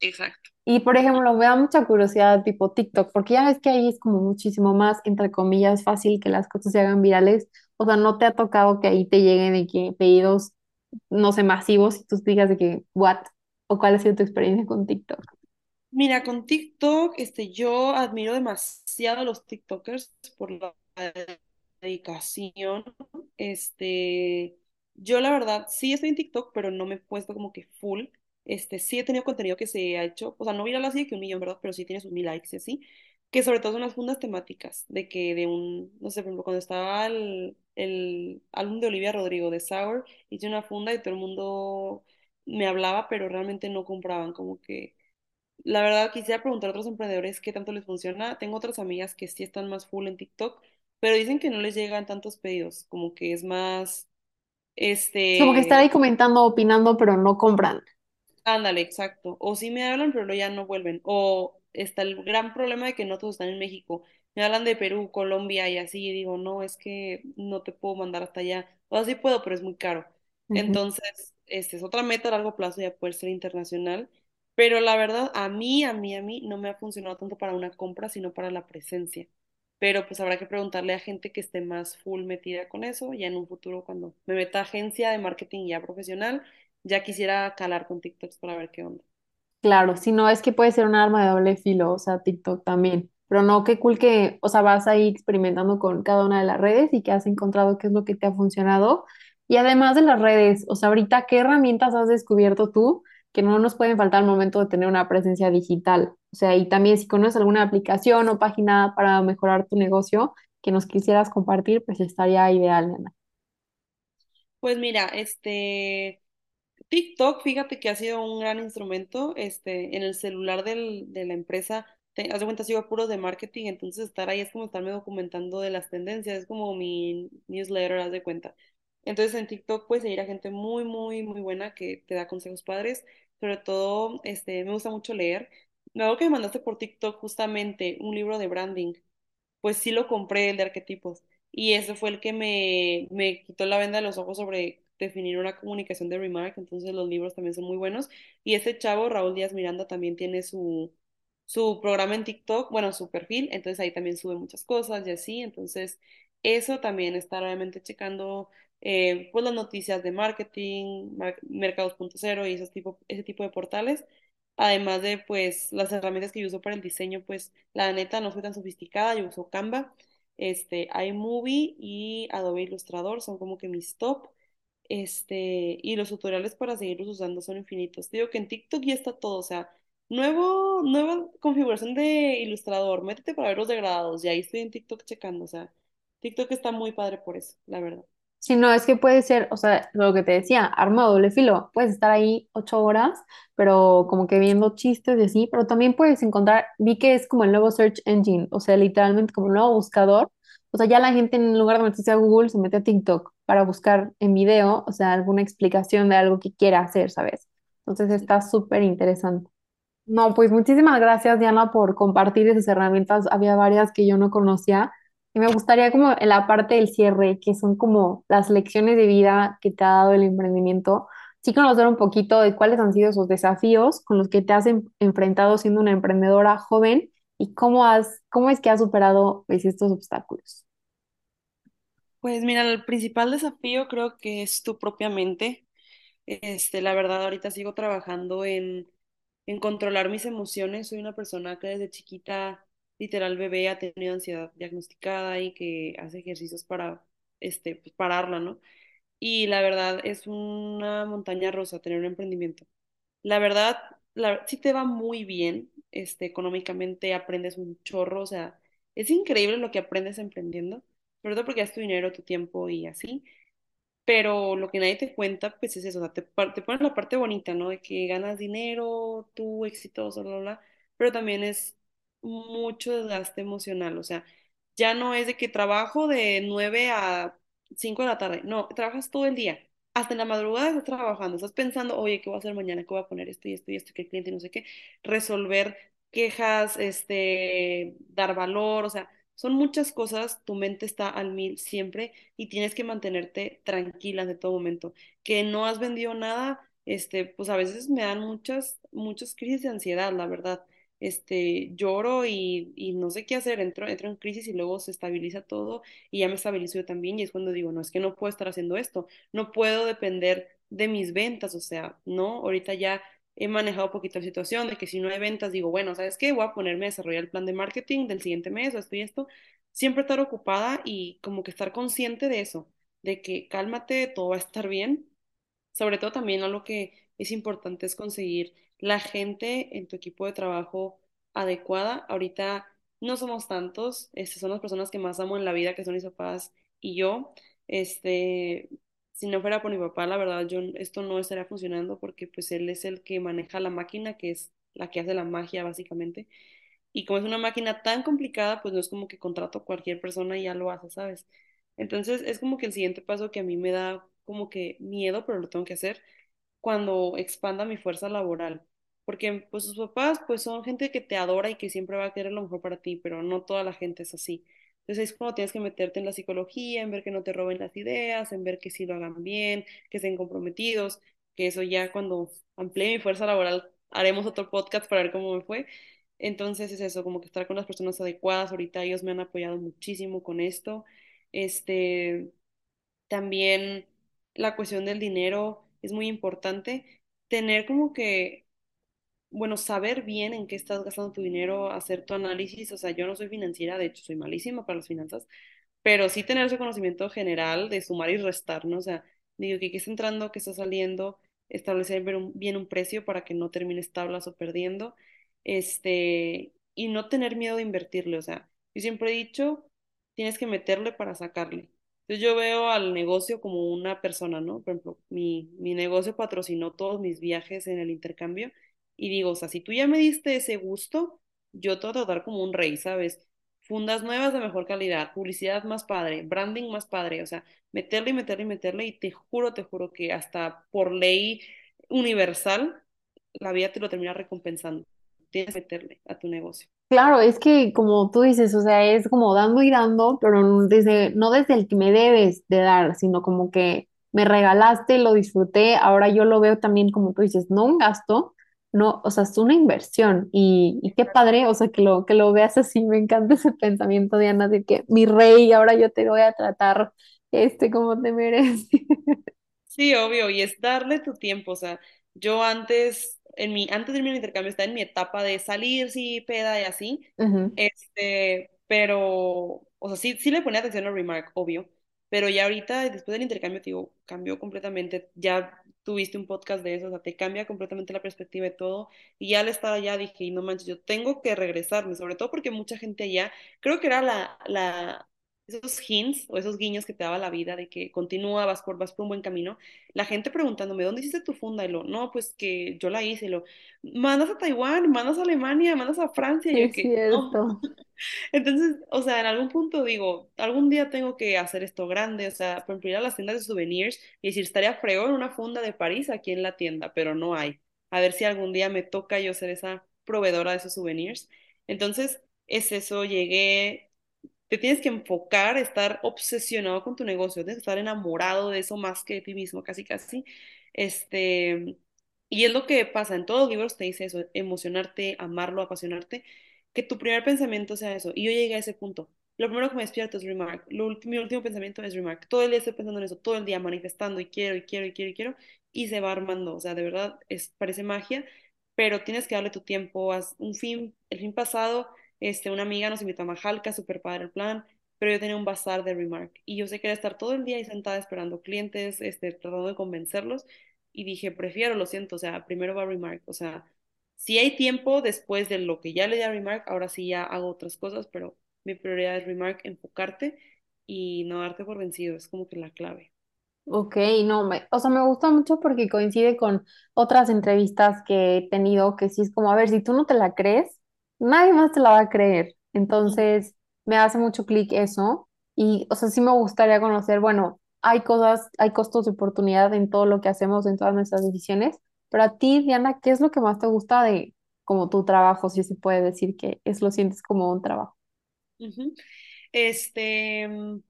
Exacto. Y por ejemplo, me da mucha curiosidad tipo TikTok, porque ya ves que ahí es como muchísimo más, entre comillas, fácil que las cosas se hagan virales. O sea, ¿no te ha tocado que ahí te lleguen de que pedidos, no sé, masivos y tú digas de que, what? ¿O cuál ha sido tu experiencia con TikTok? Mira, con TikTok, este, yo admiro demasiado a los TikTokers por la dedicación. Este, yo la verdad sí estoy en TikTok, pero no me he puesto como que full. Este, sí he tenido contenido que se ha hecho, o sea, no viral así de que un millón, ¿verdad? Pero sí tiene sus mil likes y así, que sobre todo son las fundas temáticas, de que de un, no sé, por ejemplo, cuando estaba el, el álbum de Olivia Rodrigo de Sour, hice una funda y todo el mundo me hablaba, pero realmente no compraban, como que la verdad, quisiera preguntar a otros emprendedores qué tanto les funciona. Tengo otras amigas que sí están más full en TikTok, pero dicen que no les llegan tantos pedidos, como que es más, Es como que estar este, ahí comentando, opinando, pero no compran. ándale, exacto. O sí me hablan, pero luego ya no vuelven. O está el gran problema de que no todos están en México. Me hablan de Perú, Colombia y así, y digo, no, es que no te puedo mandar hasta allá. O sea, sí puedo, pero es muy caro. Entonces, este es otra meta a largo plazo ya poder ser internacional, pero la verdad a mí, a mí, a mí no me ha funcionado tanto para una compra, sino para la presencia. Pero pues habrá que preguntarle a gente que esté más full metida con eso, ya en un futuro cuando me meta a agencia de marketing ya profesional, ya quisiera calar con TikToks para ver qué onda. Claro, si no es que puede ser un arma de doble filo, o sea, TikTok también. Pero no, qué cool que, o sea, vas ahí experimentando con cada una de las redes y que has encontrado qué es lo que te ha funcionado. Y además de las redes, o sea, ahorita, ¿qué herramientas has descubierto tú que no nos pueden faltar al momento de tener una presencia digital? O sea, y también si conoces alguna aplicación o página para mejorar tu negocio que nos quisieras compartir, pues estaría ideal, Ana. Pues mira, este, TikTok, fíjate que ha sido un gran instrumento, este, en el celular del, de la empresa, te, haz de cuenta, sigo puros de marketing, entonces estar ahí es como estarme documentando de las tendencias, es como mi newsletter, haz de cuenta. Entonces en TikTok puedes seguir a gente muy, muy, muy buena que te da consejos padres, sobre todo, este, me gusta mucho leer. Luego que me mandaste por TikTok justamente un libro de branding pues sí lo compré, el de arquetipos. Y ese fue el que me, me quitó la venda de los ojos sobre definir una comunicación de remark. Entonces los libros también son muy buenos. Y este chavo, Raúl Díaz Miranda, también tiene su, su programa en TikTok, bueno, su perfil. Entonces ahí también sube muchas cosas y así. Entonces eso también está realmente checando eh, pues las noticias de marketing, mar- mercados punto cero y esos tipo, ese tipo de portales. Además de pues las herramientas que yo uso para el diseño, pues la neta no soy tan sofisticada, yo uso Canva, este, iMovie y Adobe Illustrator son como que mis top. Este, y los tutoriales para seguirlos usando son infinitos. Digo que en TikTok ya está todo, o sea, nuevo, nueva configuración de Illustrator, métete para ver los degradados, y ahí estoy en TikTok checando, o sea, TikTok está muy padre por eso, la verdad. Si no, es que puede ser, o sea, lo que te decía, arma de doble filo. Puedes estar ahí ocho horas, pero como que viendo chistes y así, pero también puedes encontrar, vi que es como el nuevo search engine, o sea, literalmente como el nuevo buscador. O sea, ya la gente en lugar de meterse a Google se mete a TikTok para buscar en video, o sea, alguna explicación de algo que quiera hacer, ¿sabes? Entonces está súper interesante. No, pues muchísimas gracias, Diana, por compartir esas herramientas. Había varias que yo no conocía y me gustaría como en la parte del cierre, que son como las lecciones de vida que te ha dado el emprendimiento, sí conocer un poquito de cuáles han sido esos desafíos con los que te has en- enfrentado siendo una emprendedora joven y cómo has, cómo es que has superado pues, estos obstáculos. Pues mira, el principal desafío creo que es tu propia mente. Este, la verdad, ahorita sigo trabajando en, en controlar mis emociones. Soy una persona que desde chiquita, literal bebé, ha tenido ansiedad diagnosticada y que hace ejercicios para, este, pues, pararla, ¿no? Y la verdad es una montaña rusa tener un emprendimiento. La verdad, la, sí te va muy bien, este, económicamente aprendes un chorro, o sea, es increíble lo que aprendes emprendiendo, sobre todo porque es tu dinero, tu tiempo y así pero lo que nadie te cuenta, pues es eso, o sea, te, te pones la parte bonita, ¿no? De que ganas dinero, tú exitoso, bla, bla, bla, pero también es mucho desgaste emocional, o sea, ya no es de que trabajo de 9 a 5 de la tarde, no, trabajas todo el día, hasta en la madrugada estás trabajando, estás pensando, oye, ¿qué voy a hacer mañana? ¿Qué voy a poner esto y esto y esto, el cliente no sé qué? Resolver quejas, este, dar valor, o sea, son muchas cosas, tu mente está al mil siempre y tienes que mantenerte tranquila de todo momento. Que no has vendido nada, este, pues a veces me dan muchas, muchas crisis de ansiedad, la verdad. Este, lloro y, y no sé qué hacer, entro, entro en crisis y luego se estabiliza todo y ya me estabilizo yo también y es cuando digo, no, es que no puedo estar haciendo esto, no puedo depender de mis ventas, o sea, no, ahorita ya he manejado poquito la situación de que si no hay ventas, digo, bueno, ¿sabes qué? Voy a ponerme a desarrollar el plan de marketing del siguiente mes o esto y esto siempre estar ocupada y como que estar consciente de eso, de que cálmate, todo va a estar bien. Sobre todo también algo que es importante es conseguir la gente en tu equipo de trabajo adecuada. Ahorita no somos tantos, este, son las personas que más amo en la vida, que son mis papás y yo. Este, si no fuera por mi papá, la verdad, yo esto no estaría funcionando porque pues él es el que maneja la máquina, que es la que hace la magia básicamente. Y como es una máquina tan complicada, pues no es como que contrato a cualquier persona y ya lo hace, ¿sabes? Entonces es como que el siguiente paso que a mí me da como que miedo, pero lo tengo que hacer cuando expanda mi fuerza laboral. Porque pues sus papás pues son gente que te adora y que siempre va a querer lo mejor para ti, pero no toda la gente es así. Entonces es cuando tienes que meterte en la psicología, en ver que no te roben las ideas, en ver que sí lo hagan bien, que estén comprometidos, que eso ya cuando amplíe mi fuerza laboral haremos otro podcast para ver cómo me fue. Entonces es eso, como que estar con las personas adecuadas. Ahorita ellos me han apoyado muchísimo con esto. Este, también la cuestión del dinero es muy importante. Tener como que bueno, saber bien en qué estás gastando tu dinero, hacer tu análisis, o sea, yo no soy financiera, de hecho soy malísima para las finanzas, pero sí tener ese conocimiento general de sumar y restar, ¿no? O sea, digo que qué está entrando, qué está saliendo, establecer bien un, precio para que no termines tablas o perdiendo, este, y no tener miedo de invertirle, o sea, yo siempre he dicho, tienes que meterle para sacarle. Entonces yo veo al negocio como una persona, ¿no? Por ejemplo, mi, mi negocio patrocinó todos mis viajes en el intercambio y digo, o sea, si tú ya me diste ese gusto, yo te voy a tratar como un rey, ¿sabes? Fundas nuevas de mejor calidad, publicidad más padre, branding más padre, o sea, meterle y meterle y meterle y te juro, te juro que hasta por ley universal, la vida te lo termina recompensando. Tienes que meterle a tu negocio. Claro, es que como tú dices, o sea, es como dando y dando, pero desde, no desde el que me debes de dar, sino como que me regalaste, lo disfruté, ahora yo lo veo también como tú dices, no un gasto, no, o sea, es una inversión y, y qué padre, o sea, que lo, que lo veas así, me encanta ese pensamiento, Diana, de que mi rey, ahora yo te voy a tratar este como te mereces. Sí, obvio, y es darle tu tiempo, o sea, yo antes, en mi, antes de irme al intercambio, estaba en mi etapa de salir, sí, peda y así, este, pero, o sea, sí, sí le ponía atención a Remark, obvio, pero ya ahorita, después del intercambio, te digo, cambió completamente, ya tuviste un podcast de eso, o sea, te cambia completamente la perspectiva de todo, y ya al estar allá dije, y no manches, yo tengo que regresarme, sobre todo porque mucha gente allá, creo que era la, la, esos hints o esos guiños que te daba la vida de que continúa, vas por, vas por un buen camino, la gente preguntándome, ¿dónde hiciste tu funda? Y lo, no, pues que yo la hice, y lo, mandas a Taiwán, mandas a Alemania, mandas a Francia, y yo Es que, no. Entonces, o sea, en algún punto digo, algún día tengo que hacer esto grande, o sea, por ejemplo, ir a las tiendas de souvenirs y decir, estaría fregón una funda de París aquí en la tienda, pero no hay. A ver si algún día me toca yo ser esa proveedora de esos souvenirs. Entonces, es eso, llegué, te tienes que enfocar, estar obsesionado con tu negocio, tienes estar enamorado de eso más que de ti mismo, casi, casi. Este, y es lo que pasa, en todos los libros te dice eso, emocionarte, amarlo, apasionarte que tu primer pensamiento sea eso. Y yo llegué a ese punto. Lo primero que me despierto es Remark. Lo mi último pensamiento es Remark. Todo el día estoy pensando en eso, todo el día manifestando y quiero y quiero y quiero y quiero. Y se va armando. O sea, de verdad, es, parece magia, pero tienes que darle tu tiempo. Haz un fin, el fin pasado, este, una amiga nos invitó a Majalca, súper padre el plan, pero yo tenía un bazar de Remark. Y yo sé que era estar todo el día ahí sentada esperando clientes, este, tratando de convencerlos. Y dije, prefiero, lo siento, o sea, primero va Remark. O sea, si hay tiempo después de lo que ya le di a Remark, ahora sí ya hago otras cosas, pero mi prioridad es Remark, enfocarte y no darte por vencido, es como que la clave. Ok, no, me, o sea, me gusta mucho porque coincide con otras entrevistas que he tenido, que sí es como, a ver, si tú no te la crees, nadie más te la va a creer. Entonces, me hace mucho clic eso. Y, o sea, sí me gustaría conocer, bueno, hay cosas, hay costos de oportunidad en todo lo que hacemos, en todas nuestras decisiones, pero a ti, Diana, ¿qué es lo que más te gusta de como tu trabajo, si se puede decir que es lo sientes como un trabajo? Este, mm,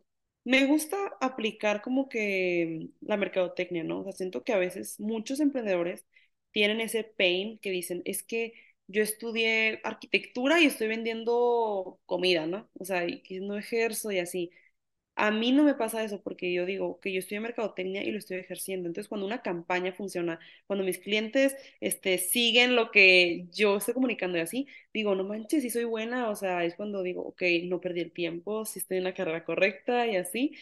me gusta aplicar como que la mercadotecnia, ¿no? O sea, siento que a veces muchos emprendedores tienen ese pain que dicen, es que yo estudié arquitectura y estoy vendiendo comida, ¿no? O sea, y no ejerzo y así. A mí no me pasa eso porque yo digo que yo en mercadotecnia y lo estoy ejerciendo. Entonces, cuando una campaña funciona, cuando mis clientes este, siguen lo que yo estoy comunicando y así, digo, no manches, si soy buena. O sea, es cuando digo, ok, no perdí el tiempo, si estoy en la carrera correcta y así.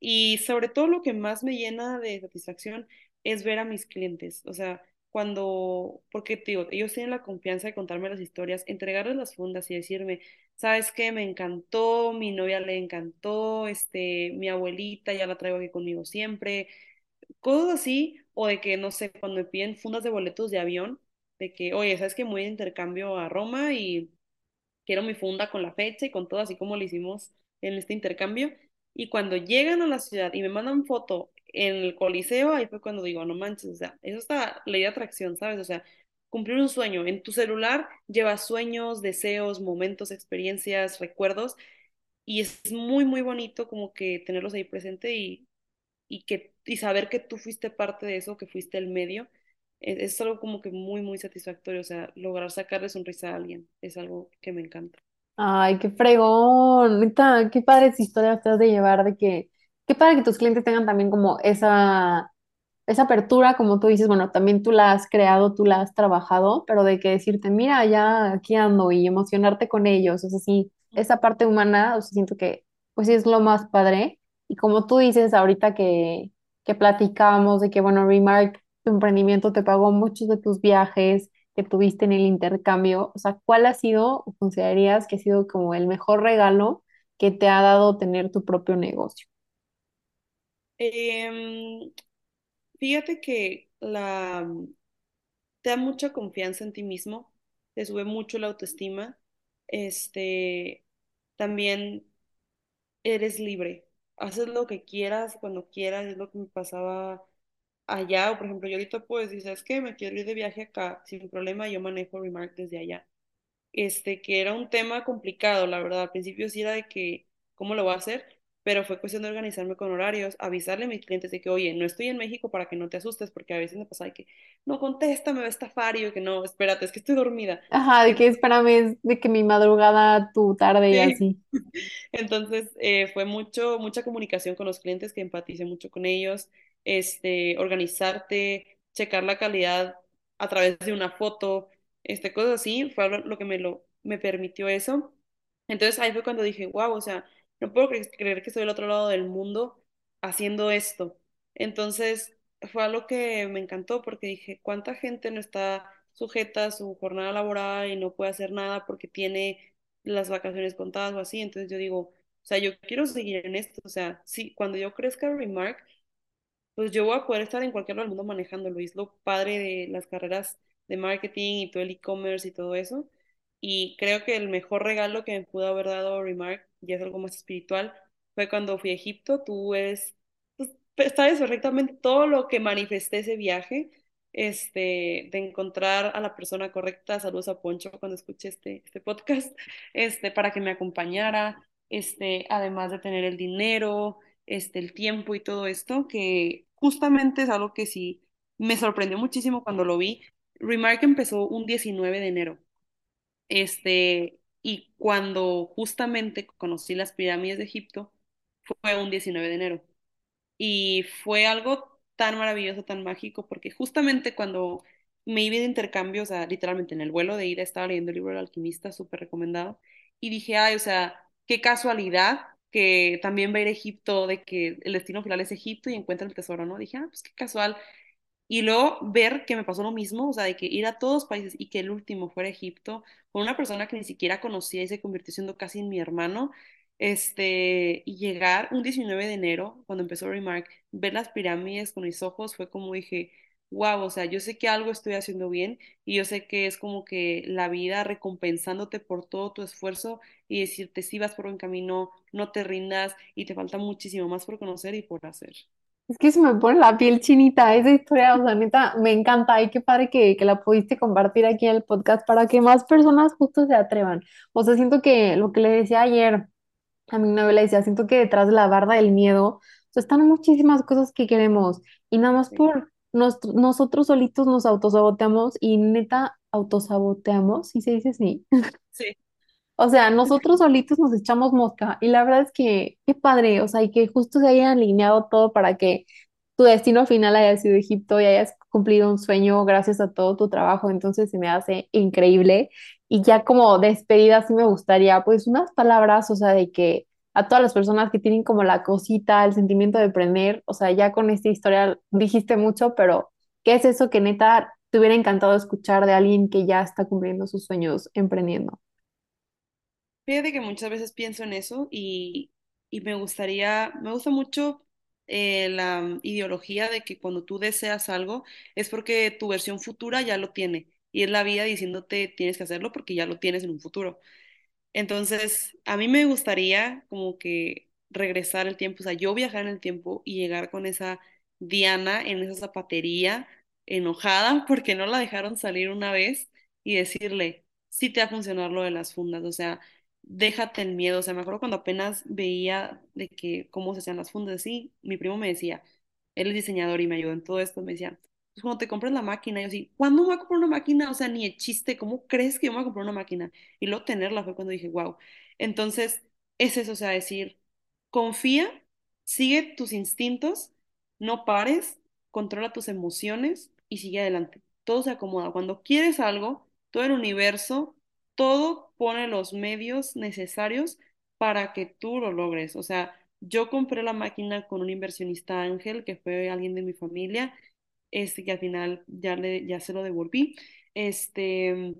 Y sobre todo lo que más me llena de satisfacción es ver a mis clientes. O sea, cuando, porque digo, ellos tienen la confianza de contarme las historias, entregarles las fundas y decirme, ¿Sabes qué? Me encantó, mi novia le encantó, este, mi abuelita ya la traigo aquí conmigo siempre, cosas así, o de que, no sé, cuando me piden fundas de boletos de avión, de que, oye, ¿sabes que Voy de intercambio a Roma y quiero mi funda con la fecha y con todo, así como lo hicimos en este intercambio. Y cuando llegan a la ciudad y me mandan foto en el Coliseo, ahí fue cuando digo, no manches, o sea, eso está ley de atracción, ¿sabes? O sea, cumplir un sueño. En tu celular llevas sueños, deseos, momentos, experiencias, recuerdos, y es muy, muy bonito como que tenerlos ahí presente y, y que y saber que tú fuiste parte de eso, que fuiste el medio, es, es algo como que muy, muy satisfactorio, o sea, lograr sacarle sonrisa a alguien, es algo que me encanta. Ay, qué fregón, qué padres historias te has de llevar de que, qué padre que tus clientes tengan también como esa esa apertura, como tú dices, bueno, también tú la has creado, tú la has trabajado, pero de que decirte, mira, ya aquí ando y emocionarte con ellos, o sea, sí, esa parte humana, siento que, pues sí es lo más padre. Y como tú dices ahorita que, que platicábamos de que, bueno, Remark, tu emprendimiento te pagó muchos de tus viajes que tuviste en el intercambio, o sea, ¿cuál ha sido, o considerarías que ha sido como el mejor regalo que te ha dado tener tu propio negocio? Em, fíjate que la, te da mucha confianza en ti mismo, te sube mucho la autoestima, este, también eres libre, haces lo que quieras, cuando quieras, es lo que me pasaba allá, o por ejemplo, yo ahorita puedo decir, ¿sabes qué? Me quiero ir de viaje acá, sin problema, yo manejo Remark desde allá. Este, que era un tema complicado, la verdad, al principio sí era de que, ¿cómo lo voy a hacer? Pero fue cuestión de organizarme con horarios, avisarle a mis clientes de que, oye, no estoy en México para que no te asustes, porque a veces me pasa de que, no contesta, me va a estafar, y yo que no, espérate, es que estoy dormida. Ajá, de que espérame, es de que mi madrugada, tu tarde y Sí. así. Entonces, eh, fue mucho, mucha comunicación con los clientes, que empaticé mucho con ellos, este, organizarte, checar la calidad a través de una foto, este, cosas así, fue lo, lo que me, lo, me permitió eso. Entonces ahí fue cuando dije, wow, o sea, no puedo cre- creer que estoy del otro lado del mundo haciendo esto. Entonces fue algo que me encantó porque dije, ¿cuánta gente no está sujeta a su jornada laboral y no puede hacer nada porque tiene las vacaciones contadas o así? Entonces yo digo, o sea, yo quiero seguir en esto. O sea, sí, cuando yo crezca Remark, pues yo voy a poder estar en cualquier lugar del mundo manejándolo. Y es lo padre de las carreras de marketing y todo el e-commerce y todo eso. Y creo que el mejor regalo que me pudo haber dado Remark, ya es algo más espiritual, fue cuando fui a Egipto. Tú eres, pues, sabes perfectamente todo lo que manifesté ese viaje, este, de encontrar a la persona correcta. Saludos a Poncho cuando escuché este, este podcast, este, para que me acompañara, este, además de tener el dinero este, el tiempo y todo esto, que justamente es algo que sí me sorprendió muchísimo cuando lo vi. Remark empezó un 19 de enero, este, y cuando justamente conocí las pirámides de Egipto, fue un 19 de enero. Y fue algo tan maravilloso, tan mágico, porque justamente cuando me iba de intercambio, o sea, literalmente en el vuelo de ida estaba leyendo el libro del alquimista, súper recomendado, y dije, ay, o sea, qué casualidad que también va a ir Egipto, de que el destino final es Egipto y encuentra el tesoro, ¿no? Dije, ah, pues qué casual. Y luego ver que me pasó lo mismo, o sea, de que ir a todos los países y que el último fuera Egipto, con una persona que ni siquiera conocía y se convirtió siendo casi mi hermano, este, y llegar un 19 de enero, cuando empezó Remark, ver las pirámides con mis ojos, fue como dije, wow, o sea, yo sé que algo estoy haciendo bien y yo sé que es como que la vida recompensándote por todo tu esfuerzo y decirte si vas por buen camino, no te rindas y te falta muchísimo más por conocer y por hacer. Es que se me pone la piel chinita esa historia, o sea, neta, me encanta y qué padre que, que la pudiste compartir aquí en el podcast para que más personas justo se atrevan. O sea, siento que lo que le decía ayer a mi novia, le decía, siento que detrás de la barda del miedo, o sea, están muchísimas cosas que queremos y nada más por nos- nosotros solitos nos autosaboteamos y neta autosaboteamos, si se dice así. Sí. O sea, nosotros solitos nos echamos mosca y la verdad es que qué padre, o sea, y que justo se haya alineado todo para que tu destino final haya sido Egipto y hayas cumplido un sueño gracias a todo tu trabajo, entonces se me hace increíble. Y ya como despedida sí me gustaría, pues unas palabras, o sea, de que a todas las personas que tienen como la cosita, el sentimiento de emprender, o sea, ya con esta historia dijiste mucho, pero ¿qué es eso que neta te hubiera encantado escuchar de alguien que ya está cumpliendo sus sueños emprendiendo? Fíjate que muchas veces pienso en eso y, y me gustaría, me gusta mucho eh, la mm, ideología de que cuando tú deseas algo es porque tu versión futura ya lo tiene y es la vida diciéndote tienes que hacerlo porque ya lo tienes en un futuro. Entonces, a mí me gustaría como que regresar el tiempo, o sea, yo viajar en el tiempo y llegar con esa Diana en esa zapatería enojada porque no la dejaron salir una vez y decirle, sí te va a funcionar lo de las fundas, o sea, déjate el miedo, o sea, me acuerdo cuando apenas veía de que cómo se hacían las fundas, sí, mi primo me decía, él es diseñador y me ayudó en todo esto, me decía, pues cuando te compras la máquina, yo sí, ¿cuándo me voy a comprar una máquina? O sea, ni de chiste, ¿cómo crees que yo me voy a comprar una máquina? Y luego tenerla fue cuando dije, wow. Entonces, es eso, o sea, decir, confía, sigue tus instintos, no pares, controla tus emociones y sigue adelante. Todo se acomoda. Cuando quieres algo, todo el universo, todo pone los medios necesarios para que tú lo logres. O sea, yo compré la máquina con un inversionista ángel, que fue alguien de mi familia, este, que al final ya, le, ya se lo devolví. Este,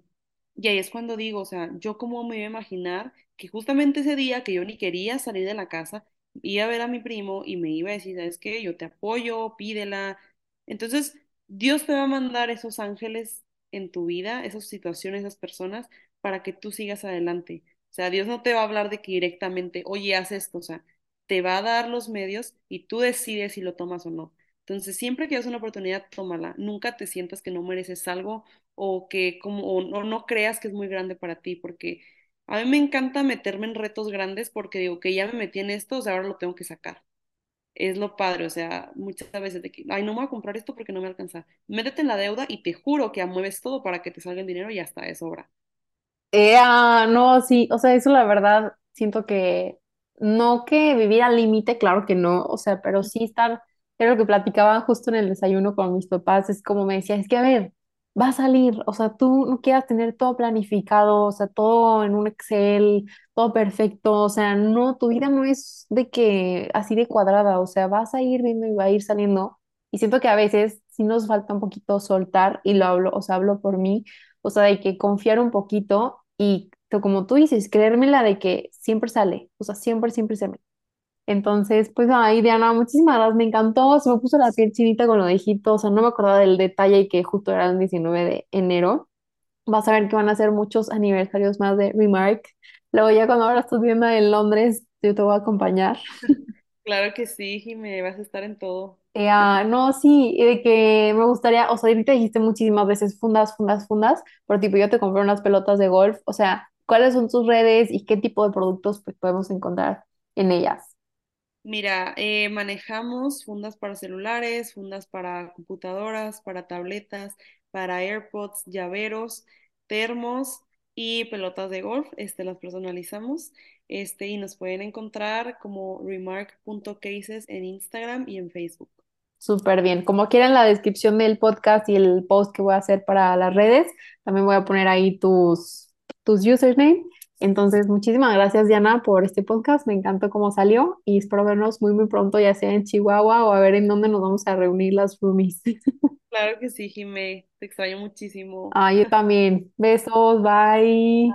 y ahí es cuando digo, o sea, yo cómo me iba a imaginar que justamente ese día que yo ni quería salir de la casa, iba a ver a mi primo y me iba a decir, ¿sabes qué? Yo te apoyo, pídela. Entonces, Dios te va a mandar esos ángeles en tu vida, esas situaciones, esas personas, para que tú sigas adelante. O sea, Dios no te va a hablar de que directamente, oye, haz esto, o sea, te va a dar los medios y tú decides si lo tomas o no. Entonces, siempre que haya una oportunidad, tómala. Nunca te sientas que no mereces algo o que como o no, creas que es muy grande para ti, porque a mí me encanta meterme en retos grandes porque digo que ya me metí en esto, o sea, ahora lo tengo que sacar. Es lo padre, o sea, muchas veces de que, ay, no me voy a comprar esto porque no me alcanza. Métete en la deuda y te juro que mueves todo para que te salga el dinero y hasta de sobra. Eh, ah, no, sí, o sea, eso la verdad, siento que no que vivir al límite, claro que no, o sea, pero sí estar, era lo que platicaba justo en el desayuno con mis papás, es como me decía, es que a ver, va a salir, o sea, tú no quieras tener todo planificado, o sea, todo en un Excel, todo perfecto, o sea, no, tu vida no es de que así de cuadrada, o sea, vas a ir viendo y va a ir saliendo, y siento que a veces sí nos falta un poquito soltar, y lo hablo, o sea, hablo por mí, o sea, de que confiar un poquito y como tú dices, creérmela de que siempre sale, o sea, siempre, siempre sale. Entonces, pues, ay, Diana, muchísimas gracias, me encantó, se me puso la piel chinita con lo de o sea, no me acordaba del detalle y que justo era el 19 de enero. Vas a ver que van a ser muchos aniversarios más de Remark. Luego ya cuando ahora estás viendo en Londres, yo te voy a acompañar. Claro que sí, Jimé, vas a estar en todo. Eh, ah, no, sí, y de que me gustaría, o sea, ahorita dijiste muchísimas veces fundas, fundas, fundas, pero tipo yo te compré unas pelotas de golf, o sea, ¿cuáles son tus redes y qué tipo de productos pues, podemos encontrar en ellas? Mira, eh, manejamos fundas para celulares, fundas para computadoras, para tabletas, para AirPods, llaveros, termos y pelotas de golf. Este, las personalizamos. Este, y nos pueden encontrar como remark.cases en Instagram y en Facebook. Súper bien. Como quieran la descripción del podcast y el post que voy a hacer para las redes, también voy a poner ahí tus, tus. Entonces, muchísimas gracias, Diana, por este podcast. Me encantó cómo salió y espero vernos muy, muy pronto, ya sea en Chihuahua o a ver en dónde nos vamos a reunir las roomies. Claro que sí, Jimé. Te extraño muchísimo. Ah, yo también. Besos, bye.